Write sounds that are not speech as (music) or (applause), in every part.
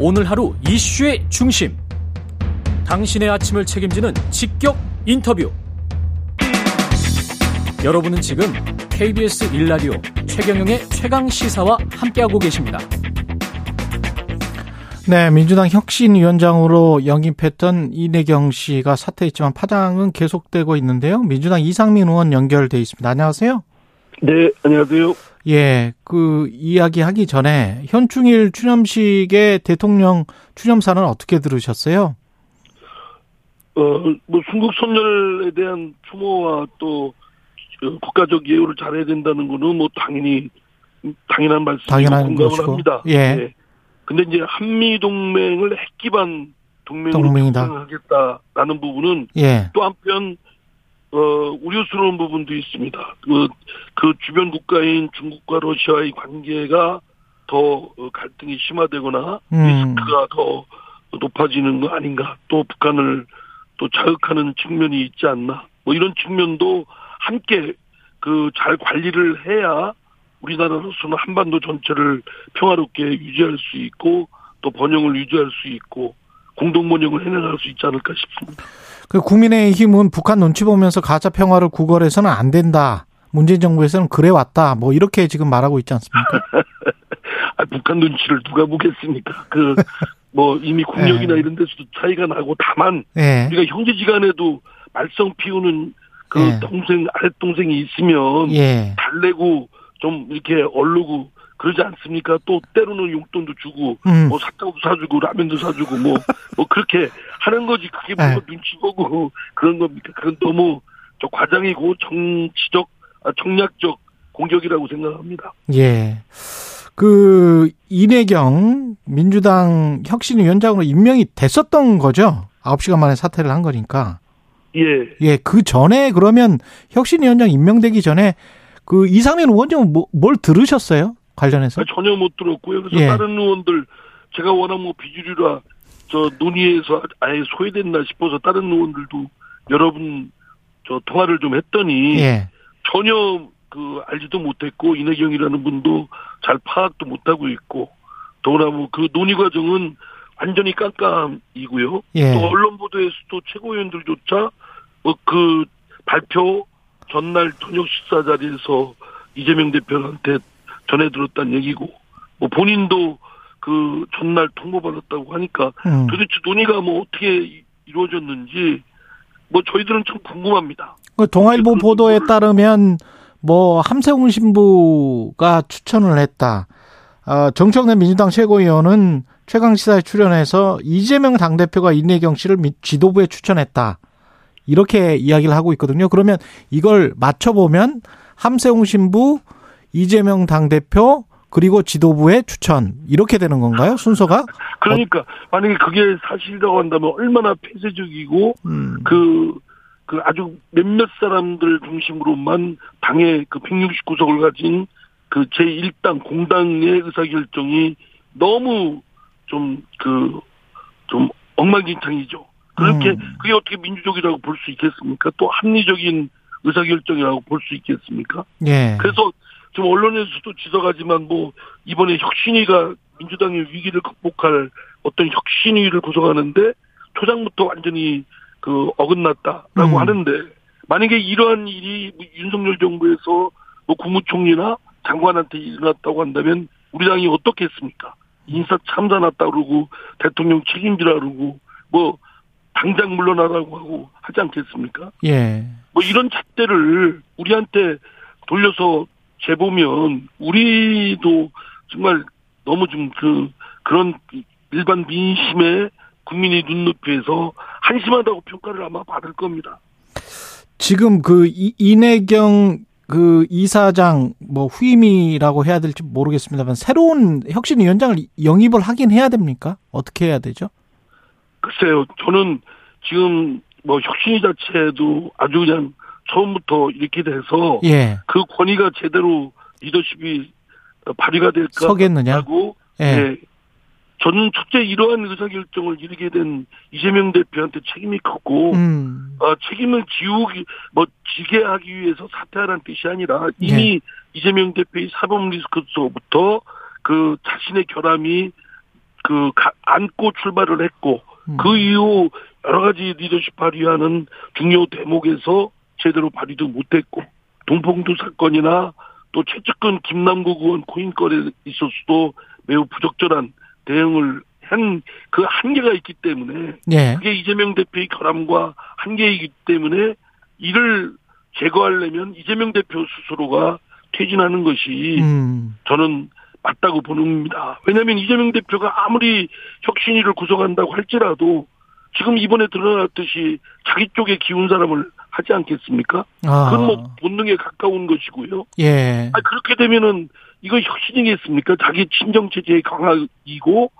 오늘 하루 이슈의 중심. 당신의 아침을 책임지는 직격 인터뷰. 여러분은 지금 KBS 일라디오 최경영의 최강 시사와 함께하고 계십니다. 네, 민주당 혁신위원장으로 영입했던 이내경 씨가 사퇴했지만 파장은 계속되고 있는데요. 민주당 이상민 의원 연결돼 있습니다. 안녕하세요. 네, 안녕하세요. 예, 그 이야기 하기 전에 현충일 추념식의 대통령 추념사는 어떻게 들으셨어요? 어, 뭐 순국 선열에 대한 추모와 또 국가적 예우를 잘해야 된다는 거는 뭐 당연히 당연한 말씀이고 당연한 공감을 것이고. 합니다. 예. 네. 근데 이제 한미 동맹을 핵 기반 동맹으로 동맹이다. 구성하겠다라는 부분은 예, 또 한편 어 우려스러운 부분도 있습니다. 그, 그 주변 국가인 중국과 러시아의 관계가 더 어, 갈등이 심화되거나 음. 리스크가 더 높아지는 거 아닌가? 또 북한을 또 자극하는 측면이 있지 않나? 뭐 이런 측면도 함께 그 잘 관리를 해야 우리나라로서는 한반도 전체를 평화롭게 유지할 수 있고 또 번영을 유지할 수 있고 공동 번영을 해나갈 수 있지 않을까 싶습니다. 그 국민의힘은 북한 눈치 보면서 가자 평화를 구걸해서는 안 된다. 문재인 정부에서는 그래 왔다. 뭐 이렇게 지금 말하고 있지 않습니까? (laughs) 아, 북한 눈치를 누가 보겠습니까? 그 뭐 이미 국력이나 예. 이런 데서도 차이가 나고 다만 예, 우리가 형제지간에도 말썽 피우는 그 예. 동생 아랫 동생이 있으면 예, 달래고 좀 이렇게 얼르고 그러지 않습니까? 또 때로는 용돈도 주고 음, 뭐 사탕도 사주고 라면도 사주고 뭐 뭐 그렇게 하는 거지 그게 네. 뭐 눈치 보고 그런 겁니까? 그건 너무 저 과장이고 정치적 아, 정략적 공격이라고 생각합니다. 예. 그 이내경 민주당 혁신위원장으로 임명이 됐었던 거죠. 9시간 만에 사퇴를 한 거니까. 예. 예, 그 전에 그러면 혁신위원장 임명되기 전에 그 이상민 의원님은 뭐, 뭘 들으셨어요? 관련해서? 아, 전혀 못 들었고요. 그래서 예. 다른 의원들 제가 워낙 뭐 비주류라 저 논의에서 아예 소외됐나 싶어서 다른 의원들도 여러분 저 통화를 좀 했더니 예. 전혀 그 알지도 못했고 이내경이라는 분도 잘 파악도 못하고 있고 더구나 뭐 그 논의 과정은 완전히 깜깜이고요. 예. 또 언론 보도에서도 최고위원들조차 뭐그 발표 전날 저녁 식사 자리에서 이재명 대표한테 전해 들었다는 얘기고 뭐 본인도 그 전날 통보받았다고 하니까 음. 도대체 논의가 뭐 어떻게 이- 이루어졌는지 뭐 저희들은 참 궁금합니다. 그 동아일보 그 보도에 따르면 뭐 함세웅 신부가 추천을 했다. 어, 정청래 민주당 최고위원은 최강 시사에 출연해서 이재명 당대표가 이내경 씨를 미- 지도부에 추천했다. 이렇게 이야기를 하고 있거든요. 그러면 이걸 맞춰보면 함세웅 신부, 이재명 당대표, 그리고 지도부의 추천. 이렇게 되는 건가요? 순서가? 그러니까 만약에 그게 사실이라고 한다면 얼마나 폐쇄적이고 음, 그, 그 아주 몇몇 사람들 중심으로만 당의 그 169석을 가진 그 제1당 공당의 의사결정이 너무 좀 그, 좀 엉망진창이죠. 그렇게, 음. 그게 어떻게 민주적이라고 볼 수 있겠습니까? 또 합리적인 의사결정이라고 볼 수 있겠습니까? 예. 그래서 좀 언론에서도 지적하지만 뭐 이번에 혁신위가 민주당의 위기를 극복할 어떤 혁신위를 구성하는데 초장부터 완전히 그 어긋났다라고 음. 하는데 만약에 이러한 일이 윤석열 정부에서 뭐 국무총리나 장관한테 일어났다고 한다면 우리 당이 어떻겠습니까? 인사 참사 났다 그러고 대통령 책임지라 그러고 뭐 당장 물러나라고 하고 하지 않겠습니까? 예. 뭐 이런 잣대를 우리한테 돌려서 재 보면 우리도 정말 너무 좀 그 그런 일반 민심의 국민의 눈높이에서 한심하다고 평가를 아마 받을 겁니다. 지금 그 이- 이내경 그 이사장 뭐 후임이라고 해야 될지 모르겠습니다만 새로운 혁신위원장을 영입을 하긴 해야 됩니까? 어떻게 해야 되죠? 글쎄요, 저는 지금 뭐 혁신위 자체도 아주 그냥 처음부터 이렇게 돼서 예. 그 권위가 제대로 리더십이 발휘가 될까 서겠느냐? 하고 예. 예. 저는 첫째 이러한 의사결정을 이르게 된 이재명 대표한테 책임이 컸고 음. 어, 책임을 지우기 뭐 지게 하기 위해서 사퇴하라는 뜻이 아니라 이미 예. 이재명 대표의 사법 리스크서부터 그 자신의 결함이 그 가, 안고 출발을 했고 음. 그 이후 여러 가지 리더십 발휘하는 중요 대목에서 제대로 발휘도 못했고 동봉두 사건이나 또 최측근 김남국 의원 코인 거래에 있어서도 매우 부적절한 대응을 한 그 한계가 있기 때문에 예. 그게 이재명 대표의 결함과 한계이기 때문에 이를 제거하려면 이재명 대표 스스로가 퇴진하는 것이 음. 저는 맞다고 보는 겁니다 왜냐하면 이재명 대표가 아무리 혁신위를 구성한다고 할지라도 지금 이번에 드러났듯이 자기 쪽에 기운 사람을 하지 않겠습니까? 아. 그건 뭐 본능에 가까운 것이고요. 예. 아 그렇게 되면은 이거 혁신이겠습니까? 자기 친정 체제의 강화이고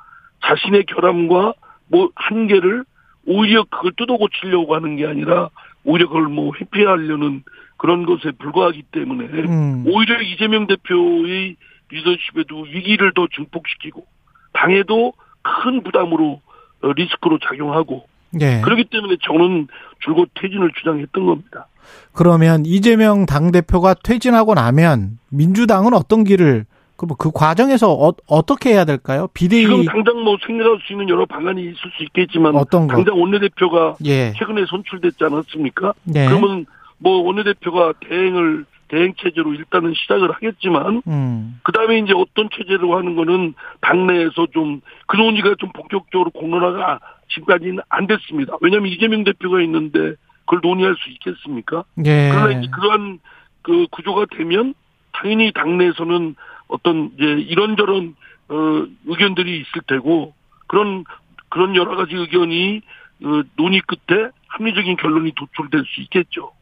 자신의 결함과 뭐 한계를 오히려 그걸 뜯어 고치려고 하는 게 아니라 오히려 그걸 뭐 회피하려는 그런 것에 불과하기 때문에 음. 오히려 이재명 대표의 리더십에도 위기를 더 증폭시키고 당에도 큰 부담으로 어, 리스크로 작용하고 예. 그렇기 때문에 저는 줄곧 퇴진을 주장했던 겁니다. 그러면 이재명 당대표가 퇴진하고 나면 민주당은 어떤 길을 그럼 그 과정에서 어, 떻게 해야 될까요? 비대위 지금 당장 뭐 생각할 수 있는 여러 방안이 있을 수 있겠지만 어떤 거? 당장 원내대표가 예. 최근에 선출됐지 않았습니까? 네. 그러면 뭐 원내대표가 대행을 대행 체제로 일단은 시작을 하겠지만 음. 그 다음에 이제 어떤 체제로 하는 거는 당내에서 좀그 논의가 좀 본격적으로 공론화가 지금까지는 안 됐습니다. 왜냐하면 이재명 대표가 있는데 그걸 논의할 수 있겠습니까? 예. 그러나 이제 그러한 그 구조가 되면 당연히 당내에서는 어떤 이제 이런저런 어 의견들이 있을 테고 그런 그런 여러 가지 의견이 어, 논의 끝에 합리적인 결론이 도출될 수 있겠죠.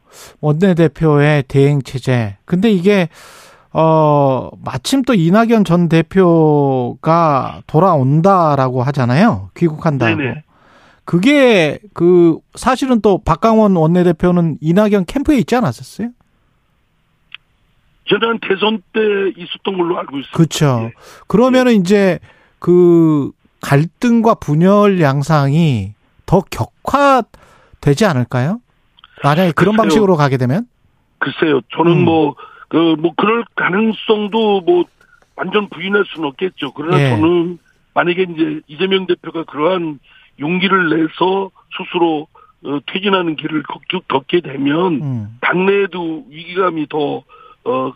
원내대표의 대행 체제. 근데 이게 어 마침 또 이낙연 전 대표가 돌아온다라고 하잖아요. 귀국한다고. 네네. 그게 그 사실은 또 박강원 원내대표는 이낙연 캠프에 있지 않았었어요? 지난 대선 때 있었던 걸로 알고 있습니다. 그렇죠. 예. 그러면은 이제 그 갈등과 분열 양상이 더 격화되지 않을까요? 만약에 그런 글쎄요. 방식으로 가게 되면? 글쎄요. 저는 음. 뭐, 그, 뭐, 그럴 가능성도 뭐, 완전 부인할 수는 없겠죠. 그러나 예. 저는 만약에 이제 이재명 대표가 그러한 용기를 내서 스스로 어, 퇴진하는 길을 걷- 걷게 되면 음. 당내에도 위기감이 더, 어,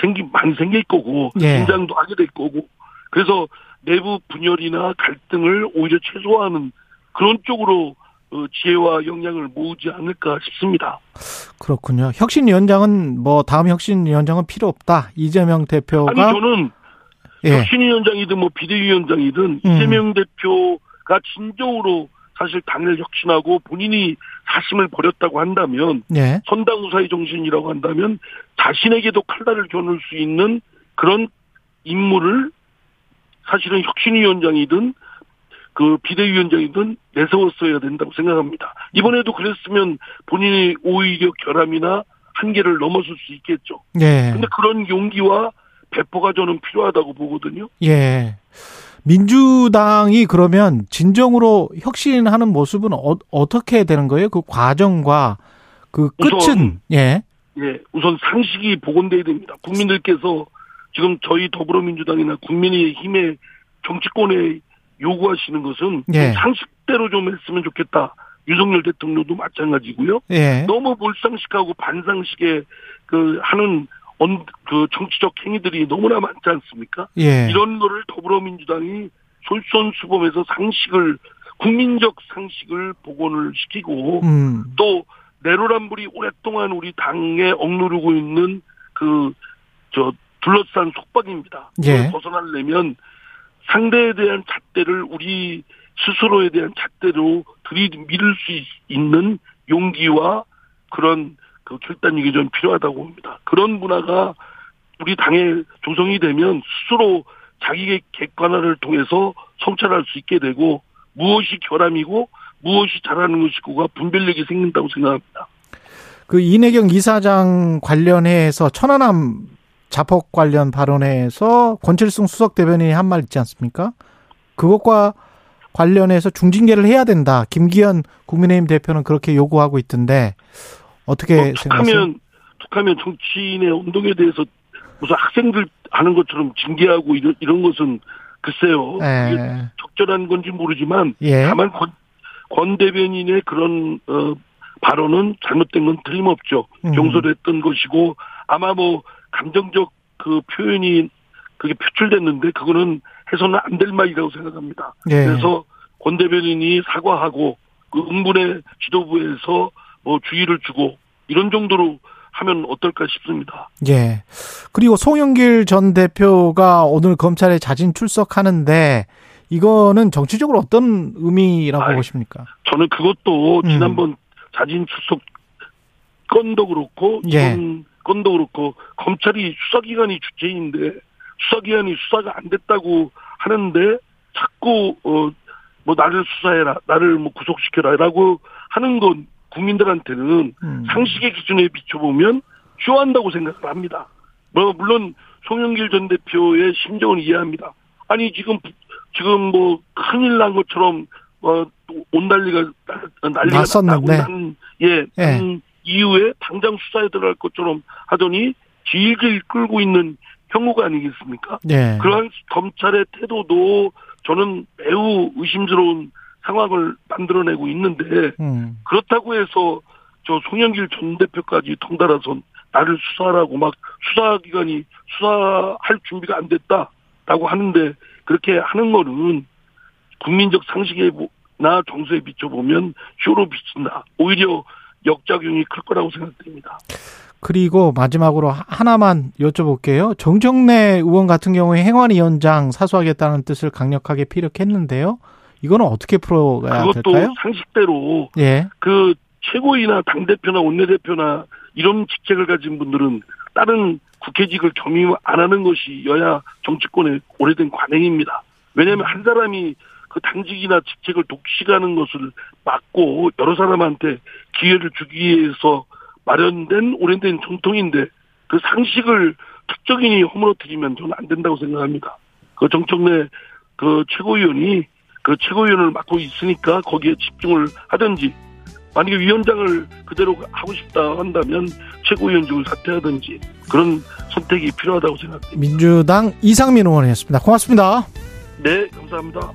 생기, 많이 생길 거고, 예. 긴장도 하게 될 거고, 그래서 내부 분열이나 갈등을 오히려 최소화하는 그런 쪽으로 어, 지혜와 역량을 모으지 않을까 싶습니다. 그렇군요. 혁신위원장은 뭐 다음 혁신위원장은 필요 없다. 이재명 대표가 아니 저는 예. 혁신위원장이든 뭐 비대위원장이든 음. 이재명 대표가 진정으로 사실 당을 혁신하고 본인이 사심을 버렸다고 한다면 예. 선당우사의 정신이라고 한다면 자신에게도 칼날을 겨눌 수 있는 그런 인물을 사실은 혁신위원장이든 그 비대위원장이든 내세웠어야 된다고 생각합니다. 이번에도 그랬으면 본인이 오히려 결함이나 한계를 넘어설 수 있겠죠. 예. 근데 그런 용기와 배포가 저는 필요하다고 보거든요. 예. 민주당이 그러면 진정으로 혁신하는 모습은 어, 떻게 되는 거예요? 그 과정과 그 끝은 우선 예. 예, 우선 상식이 복원돼야 됩니다. 국민들께서 지금 저희 더불어민주당이나 국민의힘의 정치권에 요구하시는 것은 예. 상식대로 좀 했으면 좋겠다. 윤석열 대통령도 마찬가지고요. 예. 너무 몰상식하고 반상식에 그 하는 언, 그 정치적 행위들이 너무나 많지 않습니까? 예. 이런 거를 더불어민주당이 솔선수범해서 상식을 국민적 상식을 복원을 시키고 음. 또 내로남불이 오랫동안 우리 당에 억누르고 있는 그 저 둘러싼 속박입니다. 예. 벗어나려면 상대에 대한 잣대를 우리 스스로에 대한 잣대로 들이밀을 수 있- 있는 용기와 그런 그 결단력이 좀 필요하다고 봅니다. 그런 문화가 우리 당에 조성이 되면 스스로 자기의 객관화를 통해서 성찰할 수 있게 되고 무엇이 결함이고 무엇이 잘하는 것이고가 분별력이 생긴다고 생각합니다. 그 이내경 이사장 관련해서 천안함 자폭 관련 발언에서 권칠승 수석 대변인이 한 말 있지 않습니까? 그것과 관련해서 중징계를 해야 된다. 김기현 국민의힘 대표는 그렇게 요구하고 있던데 어떻게 뭐 생각하세요? 툭하면 툭하면 정치인의 운동에 대해서 무슨 학생들 하는 것처럼 징계하고 이런 이런 것은 글쎄요. 예. 적절한 건지 모르지만 예. 다만 권, 권 대변인의 그런 어, 발언은 잘못된 건 틀림없죠. 음. 경솔했던 것이고 아마 뭐 감정적 그 표현이 그게 표출됐는데 그거는 해서는 안 될 말이라고 생각합니다. 예. 그래서 권 대변인이 사과하고 그 응분의 지도부에서 뭐 주의를 주고 이런 정도로 하면 어떨까 싶습니다. 예. 그리고 송영길 전 대표가 오늘 검찰에 자진 출석하는데 이거는 정치적으로 어떤 의미라고 아이, 보십니까? 저는 그것도 음. 지난번 자진 출석 건도 그렇고 예. 이번 건도 그렇고 검찰이 수사기관이 주체인데 수사기관이 수사가 안 됐다고 하는데 자꾸 어 뭐 나를 수사해라 나를 뭐 구속시켜라라고 하는 건 국민들한테는 음. 상식의 기준에 비춰보면 쇼한다고 생각을 합니다. 뭐 물론 송영길 전 대표의 심정은 이해합니다. 아니 지금 지금 뭐 큰일 난 것처럼 어 온난리가 나- 난리가 났었는데. 예, 예. 난 이후에 당장 수사에 들어갈 것처럼 하더니 질질 끌고 있는 형우가 아니겠습니까? 예. 그러한 검찰의 태도도 저는 매우 의심스러운 상황을 만들어내고 있는데 음. 그렇다고 해서 저 송영길 전 대표까지 통달아서 나를 수사하라고 막 수사기관이 수사할 준비가 안 됐다라고 하는데 그렇게 하는 거는 국민적 상식에나 정서에 비춰보면 쇼로 비친다. 오히려 역작용이 클 거라고 생각됩니다. 그리고 마지막으로 하- 하나만 여쭤볼게요. 정정래 의원 같은 경우에 행안위원장 사수하겠다는 뜻을 강력하게 피력했는데요. 이거는 어떻게 풀어가야 그것도 될까요? 상식대로 예. 그 최고위나 당 대표나 원내 대표나 이런 직책을 가진 분들은 다른 국회직을 겸임 안 하는 것이 여야 정치권의 오래된 관행입니다. 왜냐하면 한 사람이 그 당직이나 직책을 독식하는 것을 막고 여러 사람한테 기회를 주기 위해서 마련된 오래된 전통인데 그 상식을 특정인이 허물어뜨리면 저는 안 된다고 생각합니다. 그 정청래 그 최고위원이 그 최고위원을 맡고 있으니까 거기에 집중을 하든지 만약에 위원장을 그대로 하고 싶다 한다면 최고위원직을 사퇴하든지 그런 선택이 필요하다고 생각합니다. 민주당 이상민 의원이었습니다. 고맙습니다. 네, 감사합니다.